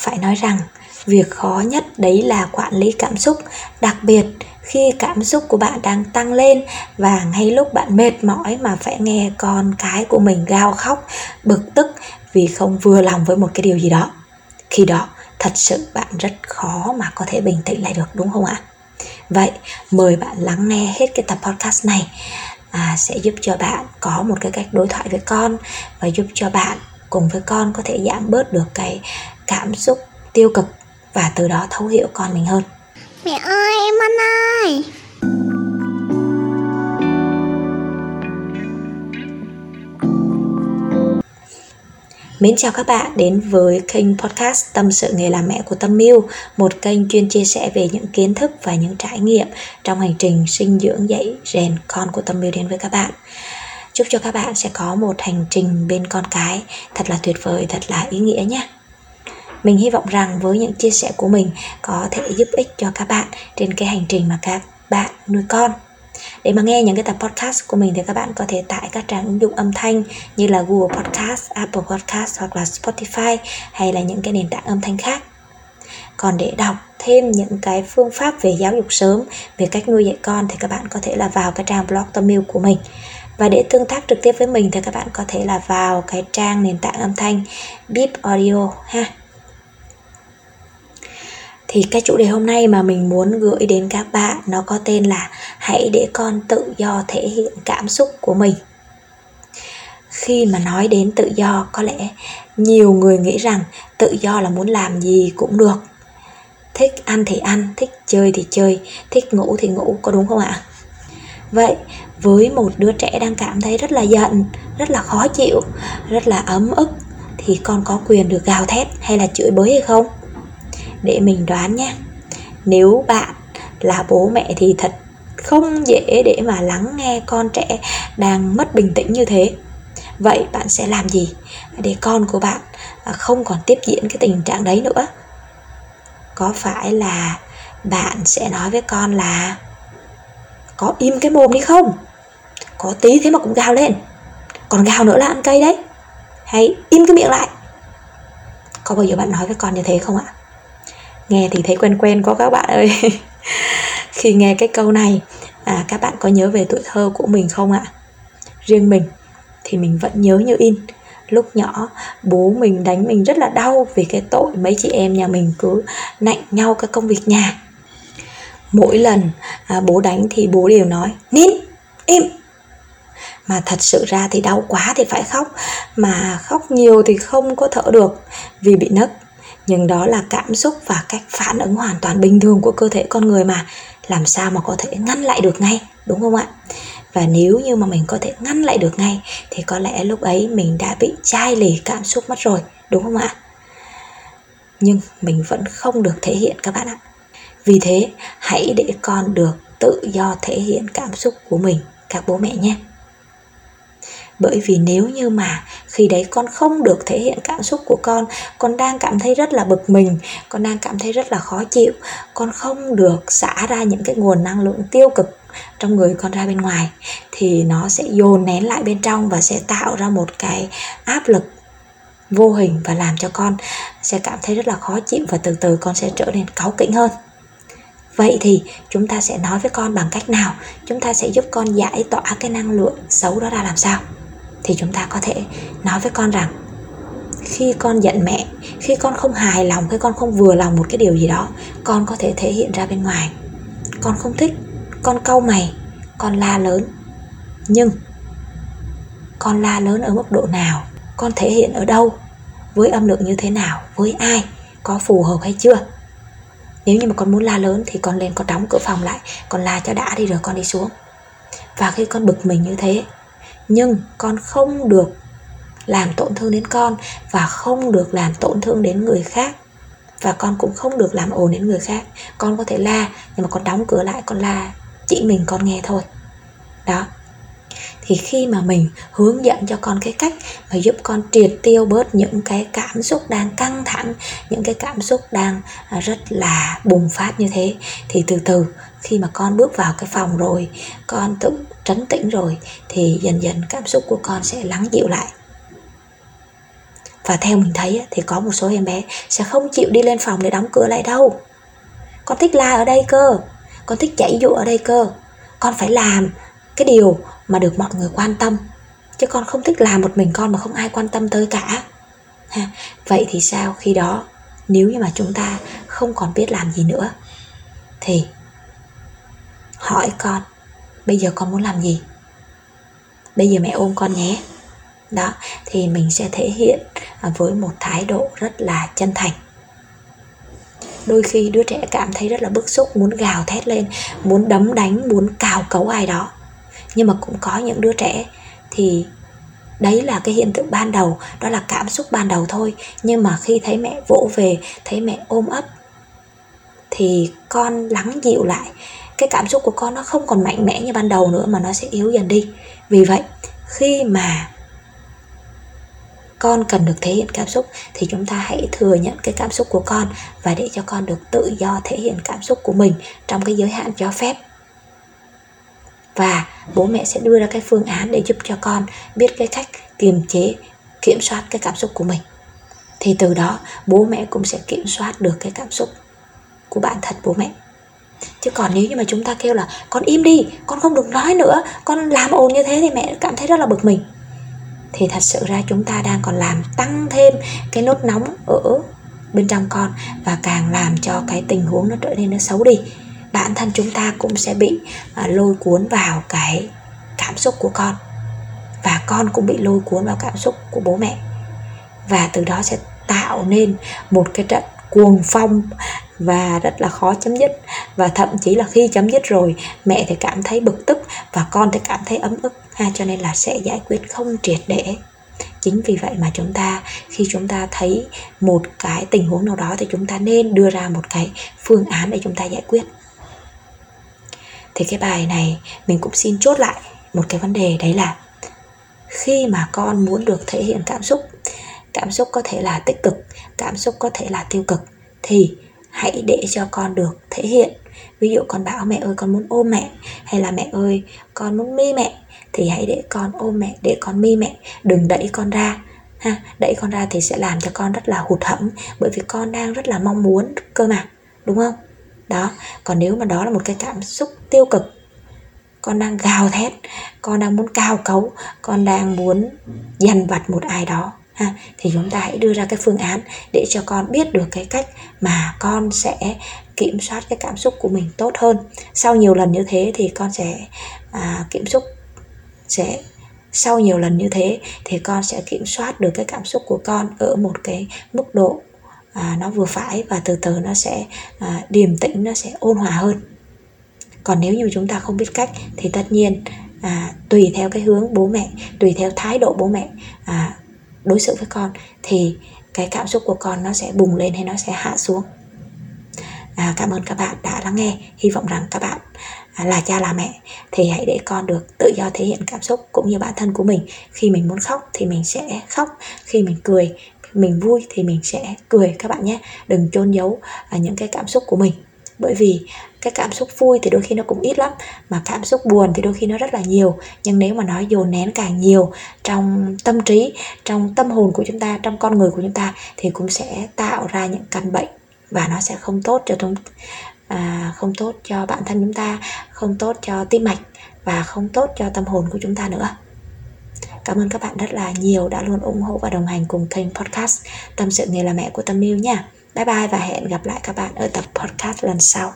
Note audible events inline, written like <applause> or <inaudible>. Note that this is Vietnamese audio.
phải nói rằng việc khó nhất đấy là quản lý cảm xúc đặc biệt khi cảm xúc của bạn đang tăng lên và ngay lúc bạn mệt mỏi mà phải nghe con cái của mình gào khóc bực tức vì không vừa lòng với một cái điều gì đó. Khi đó thật sự bạn rất khó mà có thể bình tĩnh lại được đúng không ạ? Vậy mời bạn lắng nghe hết cái tập podcast này à, sẽ giúp cho bạn có một cái cách đối thoại với con và giúp cho bạn cùng với con có thể giảm bớt được cái cảm xúc tiêu cực và từ đó thấu hiểu con mình hơn Mẹ ơi em ăn ơi Mến chào các bạn đến với kênh podcast Tâm sự nghề làm mẹ của Tâm Miu, một kênh chuyên chia sẻ về những kiến thức và những trải nghiệm trong hành trình sinh dưỡng dạy rèn con của Tâm Miu đến với các bạn. Chúc cho các bạn sẽ có một hành trình bên con cái thật là tuyệt vời, thật là ý nghĩa nhé. Mình hy vọng rằng với những chia sẻ của mình có thể giúp ích cho các bạn trên cái hành trình mà các bạn nuôi con. Để mà nghe những cái tập podcast của mình thì các bạn có thể tải các trang ứng dụng âm thanh như là Google Podcast, Apple Podcast hoặc là Spotify hay là những cái nền tảng âm thanh khác. Còn để đọc thêm những cái phương pháp về giáo dục sớm, về cách nuôi dạy con thì các bạn có thể là vào cái trang blog Tâm Yêu của mình. Và để tương tác trực tiếp với mình thì các bạn có thể là vào cái trang nền tảng âm thanh Beep Audio ha thì cái chủ đề hôm nay mà mình muốn gửi đến các bạn nó có tên là hãy để con tự do thể hiện cảm xúc của mình. Khi mà nói đến tự do, có lẽ nhiều người nghĩ rằng tự do là muốn làm gì cũng được. Thích ăn thì ăn, thích chơi thì chơi, thích ngủ thì ngủ, có đúng không ạ? Vậy, với một đứa trẻ đang cảm thấy rất là giận, rất là khó chịu, rất là ấm ức, thì con có quyền được gào thét hay là chửi bới hay không? Để mình đoán nhé. Nếu bạn là bố mẹ thì thật không dễ để mà lắng nghe con trẻ đang mất bình tĩnh như thế. Vậy bạn sẽ làm gì để con của bạn à, không còn tiếp diễn cái tình trạng đấy nữa? Có phải là bạn sẽ nói với con là, có im cái mồm đi không? Có tí thế mà cũng gào lên. Còn gào nữa là ăn cây đấy. Hay im cái miệng lại. Có bao giờ bạn nói với con như thế không ạ? Nghe thì thấy quen quen có các bạn ơi. <laughs> Khi nghe cái câu này à, các bạn có nhớ về tuổi thơ của mình không ạ? Riêng mình thì mình vẫn nhớ như in. Lúc nhỏ bố mình đánh mình rất là đau vì cái tội mấy chị em nhà mình cứ nạnh nhau cái công việc nhà. Mỗi lần à, bố đánh thì bố đều nói nín im. Mà thật sự ra thì đau quá thì phải khóc. Mà khóc nhiều thì không có thở được vì bị nấc nhưng đó là cảm xúc và cách phản ứng hoàn toàn bình thường của cơ thể con người mà. Làm sao mà có thể ngăn lại được ngay, đúng không ạ? Và nếu như mà mình có thể ngăn lại được ngay, thì có lẽ lúc ấy mình đã bị chai lì cảm xúc mất rồi, đúng không ạ? Nhưng mình vẫn không được thể hiện các bạn ạ. Vì thế, hãy để con được tự do thể hiện cảm xúc của mình, các bố mẹ nhé bởi vì nếu như mà khi đấy con không được thể hiện cảm xúc của con con đang cảm thấy rất là bực mình, con đang cảm thấy rất là khó chịu, con không được xả ra những cái nguồn năng lượng tiêu cực trong người con ra bên ngoài, thì nó sẽ dồn nén lại bên trong và sẽ tạo ra một cái áp lực vô hình và làm cho con sẽ cảm thấy rất là khó chịu và từ từ con sẽ trở nên cáu kỉnh hơn. Vậy thì chúng ta sẽ nói với con bằng cách nào? Chúng ta sẽ giúp con giải tỏa cái năng lượng xấu đó ra làm sao? Thì chúng ta có thể nói với con rằng, khi con giận mẹ, khi con không hài lòng, khi con không vừa lòng một cái điều gì đó, con có thể thể hiện ra bên ngoài. Con không thích, con cau mày, con la lớn. Nhưng, con la lớn ở mức độ nào, con thể hiện ở đâu, với âm lượng như thế nào, với ai, có phù hợp hay chưa? Nếu như mà con muốn la lớn thì con lên, con đóng cửa phòng lại, con la cho đã đi rồi con đi xuống. Và khi con bực mình như thế nhưng con không được làm tổn thương đến con và không được làm tổn thương đến người khác. Và con cũng không được làm ồn đến người khác. Con có thể la, nhưng mà con đóng cửa lại, con la chỉ mình con nghe thôi. Đó. Thì khi mà mình hướng dẫn cho con cái cách mà giúp con triệt tiêu bớt những cái cảm xúc đang căng thẳng, những cái cảm xúc đang à, rất là bùng phát như thế, thì từ từ khi mà con bước vào cái phòng rồi, con tự trấn tĩnh rồi, thì dần dần cảm xúc của con sẽ lắng dịu lại. Và theo mình thấy thì có một số em bé sẽ không chịu đi lên phòng để đóng cửa lại đâu. Con thích la ở đây cơ, con thích chảy dụ ở đây cơ. Con phải làm cái điều mà được mọi người quan tâm, chứ con không thích làm một mình con mà không ai quan tâm tới cả. Ha. vậy thì sao khi đó, nếu như mà chúng ta không còn biết làm gì nữa, thì hỏi con, bây giờ con muốn làm gì? Bây giờ mẹ ôm con nhé. Đó, thì mình sẽ thể hiện à, với một thái độ rất là chân thành. Đôi khi đứa trẻ cảm thấy rất là bức xúc, muốn gào thét lên, muốn đấm đánh, muốn cào cấu ai đó. Nhưng mà cũng có những đứa trẻ thì đấy là cái hiện tượng ban đầu, đó là cảm xúc ban đầu thôi. Nhưng mà khi thấy mẹ vỗ về, thấy mẹ ôm ấp, thì con lắng dịu lại cái cảm xúc của con nó không còn mạnh mẽ như ban đầu nữa mà nó sẽ yếu dần đi. Vì vậy, khi mà con cần được thể hiện cảm xúc thì chúng ta hãy thừa nhận cái cảm xúc của con và để cho con được tự do thể hiện cảm xúc của mình trong cái giới hạn cho phép. Và bố mẹ sẽ đưa ra cái phương án để giúp cho con biết cái cách kiềm chế, kiểm soát cái cảm xúc của mình. Thì từ đó, bố mẹ cũng sẽ kiểm soát được cái cảm xúc của bản thân bố mẹ chứ còn nếu như mà chúng ta kêu là con im đi con không được nói nữa con làm ồn như thế thì mẹ cảm thấy rất là bực mình. Thì thật sự ra chúng ta đang còn làm tăng thêm cái nốt nóng ở bên trong con và càng làm cho cái tình huống nó trở nên nó xấu đi. Bản thân chúng ta cũng sẽ bị à, lôi cuốn vào cái cảm xúc của con và con cũng bị lôi cuốn vào cảm xúc của bố mẹ. Và từ đó sẽ tạo nên một cái trận cuồng phong và rất là khó chấm dứt và thậm chí là khi chấm dứt rồi, mẹ thì cảm thấy bực tức và con thì cảm thấy ấm ức. Ha, cho nên là sẽ giải quyết không triệt để. Chính vì vậy mà chúng ta, khi chúng ta thấy một cái tình huống nào đó thì chúng ta nên đưa ra một cái phương án để chúng ta giải quyết. Thì cái bài này mình cũng xin chốt lại một cái vấn đề đấy là khi mà con muốn được thể hiện cảm xúc cảm xúc có thể là tích cực, cảm xúc có thể là tiêu cực, thì hãy để cho con được thể hiện. Ví dụ con bảo mẹ ơi, con muốn ôm mẹ, hay là mẹ ơi, con muốn mi mẹ, thì hãy để con ôm mẹ, để con mi mẹ. Đừng đẩy con ra, ha. Đẩy con ra thì sẽ làm cho con rất là hụt hẫng, bởi vì con đang rất là mong muốn cơ mà, đúng không? Đó, còn nếu mà đó là một cái cảm xúc tiêu cực, con đang gào thét, con đang muốn cao cấu, con đang muốn dằn vặt một ai đó ha thì chúng ta hãy đưa ra cái phương án để cho con biết được cái cách mà con sẽ kiểm soát cái cảm xúc của mình tốt hơn. Sau nhiều lần như thế thì con sẽ à, kiểm soát sẽ sau nhiều lần như thế thì con sẽ kiểm soát được cái cảm xúc của con ở một cái mức độ à, nó vừa phải và từ từ nó sẽ à, điềm tĩnh nó sẽ ôn hòa hơn. Còn nếu như chúng ta không biết cách thì tất nhiên à, tùy theo cái hướng bố mẹ tùy theo thái độ bố mẹ à, đối xử với con thì cái cảm xúc của con nó sẽ bùng lên hay nó sẽ hạ xuống. À, cảm ơn các bạn đã lắng nghe. Hy vọng rằng các bạn à, là cha là mẹ thì hãy để con được tự do thể hiện cảm xúc cũng như bản thân của mình. Khi mình muốn khóc thì mình sẽ khóc khi mình cười mình vui thì mình sẽ cười các bạn nhé. Đừng chôn giấu à, những cái cảm xúc của mình. Bởi vì cái cảm xúc vui thì đôi khi nó cũng ít lắm mà cảm xúc buồn thì đôi khi nó rất là nhiều nhưng nếu mà nó dồn nén càng nhiều trong tâm trí trong tâm hồn của chúng ta trong con người của chúng ta thì cũng sẽ tạo ra những căn bệnh và nó sẽ không tốt cho chúng à, không tốt cho bản thân chúng ta không tốt cho tim mạch và không tốt cho tâm hồn của chúng ta nữa Cảm ơn các bạn rất là nhiều đã luôn ủng hộ và đồng hành cùng kênh podcast Tâm sự nghề là mẹ của Tâm Miu nha. Bye bye và hẹn gặp lại các bạn ở tập podcast lần sau.